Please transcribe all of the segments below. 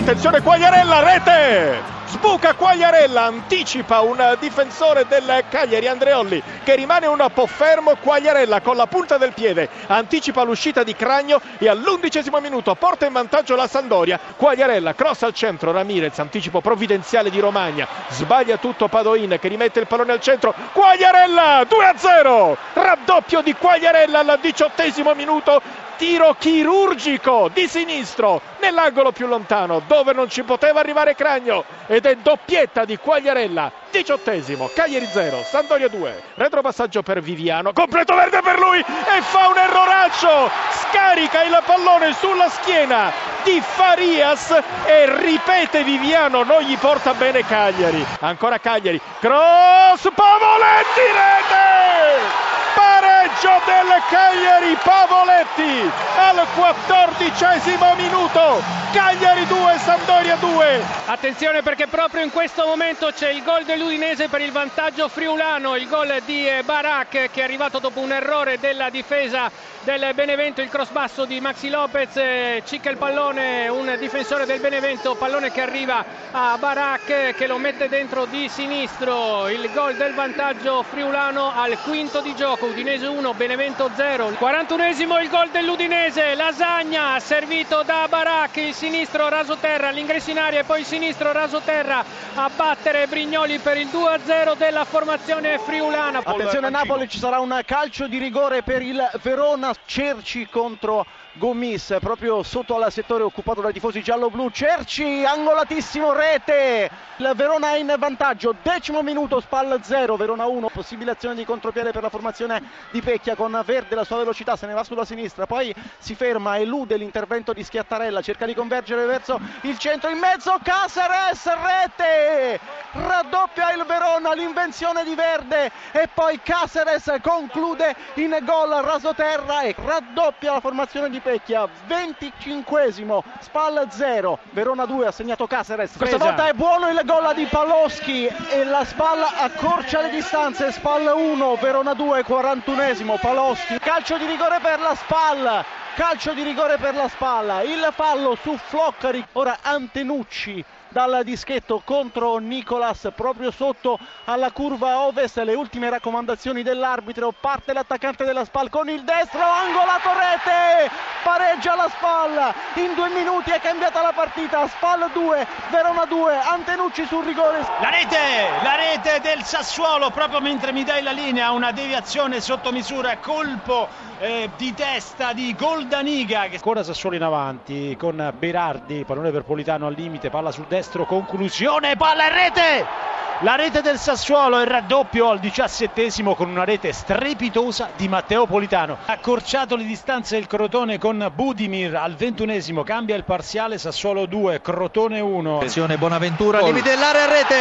attenzione Quagliarella, rete! Sbuca Quagliarella, anticipa un difensore del Cagliari, Andreolli, che rimane un po' fermo. Quagliarella con la punta del piede anticipa l'uscita di Cragno e all'undicesimo minuto porta in vantaggio la Sandoria. Quagliarella, cross al centro, Ramirez, anticipo provvidenziale di Romagna, sbaglia tutto Padoin che rimette il pallone al centro. Quagliarella 2-0, raddoppio di Quagliarella al diciottesimo minuto tiro chirurgico di sinistro nell'angolo più lontano dove non ci poteva arrivare Cragno ed è doppietta di Quagliarella diciottesimo Cagliari 0 Sandoria 2 retropassaggio per Viviano completo verde per lui e fa un erroraccio. Scarica il pallone sulla schiena di Farias e ripete Viviano non gli porta bene Cagliari. Ancora Cagliari cross Pavoletti rete pareggio del Cagliari Pavoletti al quattordicesimo minuto. Cagliari 2 Sampdoria 2 attenzione perché proprio in questo momento c'è il gol dell'Udinese per il vantaggio friulano il gol di Barak che è arrivato dopo un errore della difesa del Benevento il cross basso di Maxi Lopez cicca il pallone un difensore del Benevento pallone che arriva a Barak che lo mette dentro di sinistro. Il gol del vantaggio friulano al quinto di gioco Udinese 1 Benevento 0 41esimo il gol dell'Udinese Lasagna servito da Barak il sinistro raso terra l'ingresso in aria e poi il sinistro raso terra a battere Brignoli per il 2-0 della formazione friulana. Attenzione a Napoli ci sarà un calcio di rigore per il Verona Cerci contro Gomis proprio sotto al settore occupato dai tifosi giallo-blu. Cerci angolatissimo rete! Il Verona è in vantaggio decimo minuto Spal 0 Verona 1 possibile azione di contropiede per la formazione di Pecchia con Verde la sua velocità se ne va sulla sinistra poi si ferma elude l'intervento di Schiattarella cerca di convergere verso il centro in mezzo Caceres rete! Raddoppia il Verona l'invenzione di Verde e poi Caceres conclude in gol rasoterra e raddoppia la formazione di Pecchia 25esimo Spal 0 Verona 2 ha segnato Caceres questa volta è buono il gol di Paloschi e la Spal accorcia le distanze Spal 1 Verona 2 41esimo Paloschi calcio di rigore per la Spal calcio di rigore per la spalla. Il fallo su Floccari. Ora Antenucci dal dischetto contro Nicolas proprio sotto alla curva ovest. Le ultime raccomandazioni dell'arbitro parte l'attaccante della SPAL con il destro angolato rete pareggia la SPAL. In due minuti è cambiata la partita SPAL 2 Verona 2 Antenucci sul rigore. La rete la rete del Sassuolo proprio mentre mi dai la linea una deviazione sotto misura colpo eh, di testa di Goldaniga ancora Sassuolo in avanti con Berardi pallone per Politano al limite palla sul destro conclusione palla in rete la rete del Sassuolo è raddoppio al diciassettesimo con una rete strepitosa di Matteo Politano. Ha accorciato le distanze il Crotone con Budimir al ventunesimo, cambia il parziale Sassuolo 2, Crotone 1. Attenzione Bonaventura, limite dell'area rete.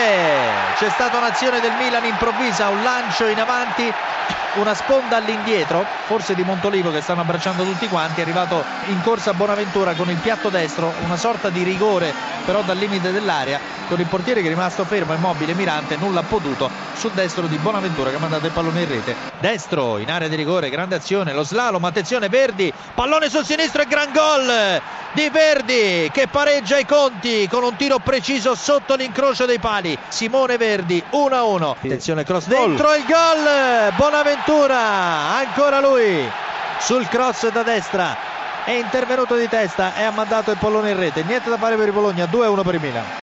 C'è stata un'azione del Milan improvvisa, un lancio in avanti, una sponda all'indietro, forse di Montolivo che stanno abbracciando tutti quanti, è arrivato in corsa Bonaventura con il piatto destro, una sorta di rigore però dal limite dell'area, con il portiere che è rimasto fermo, immobile, Mirante, nulla ha potuto sul destro di Bonaventura che ha mandato il pallone in rete. Destro in area di rigore, grande azione, lo slalom, attenzione Verdi, pallone sul sinistro e gran gol di Verdi che pareggia i conti con un tiro preciso sotto l'incrocio dei pali. Simone Verdi 1-1. Attenzione cross dentro il gol. Bonaventura, ancora lui sul cross da destra. È intervenuto di testa e ha mandato il pallone in rete. Niente da fare per il Bologna, 2-1 per il Milan.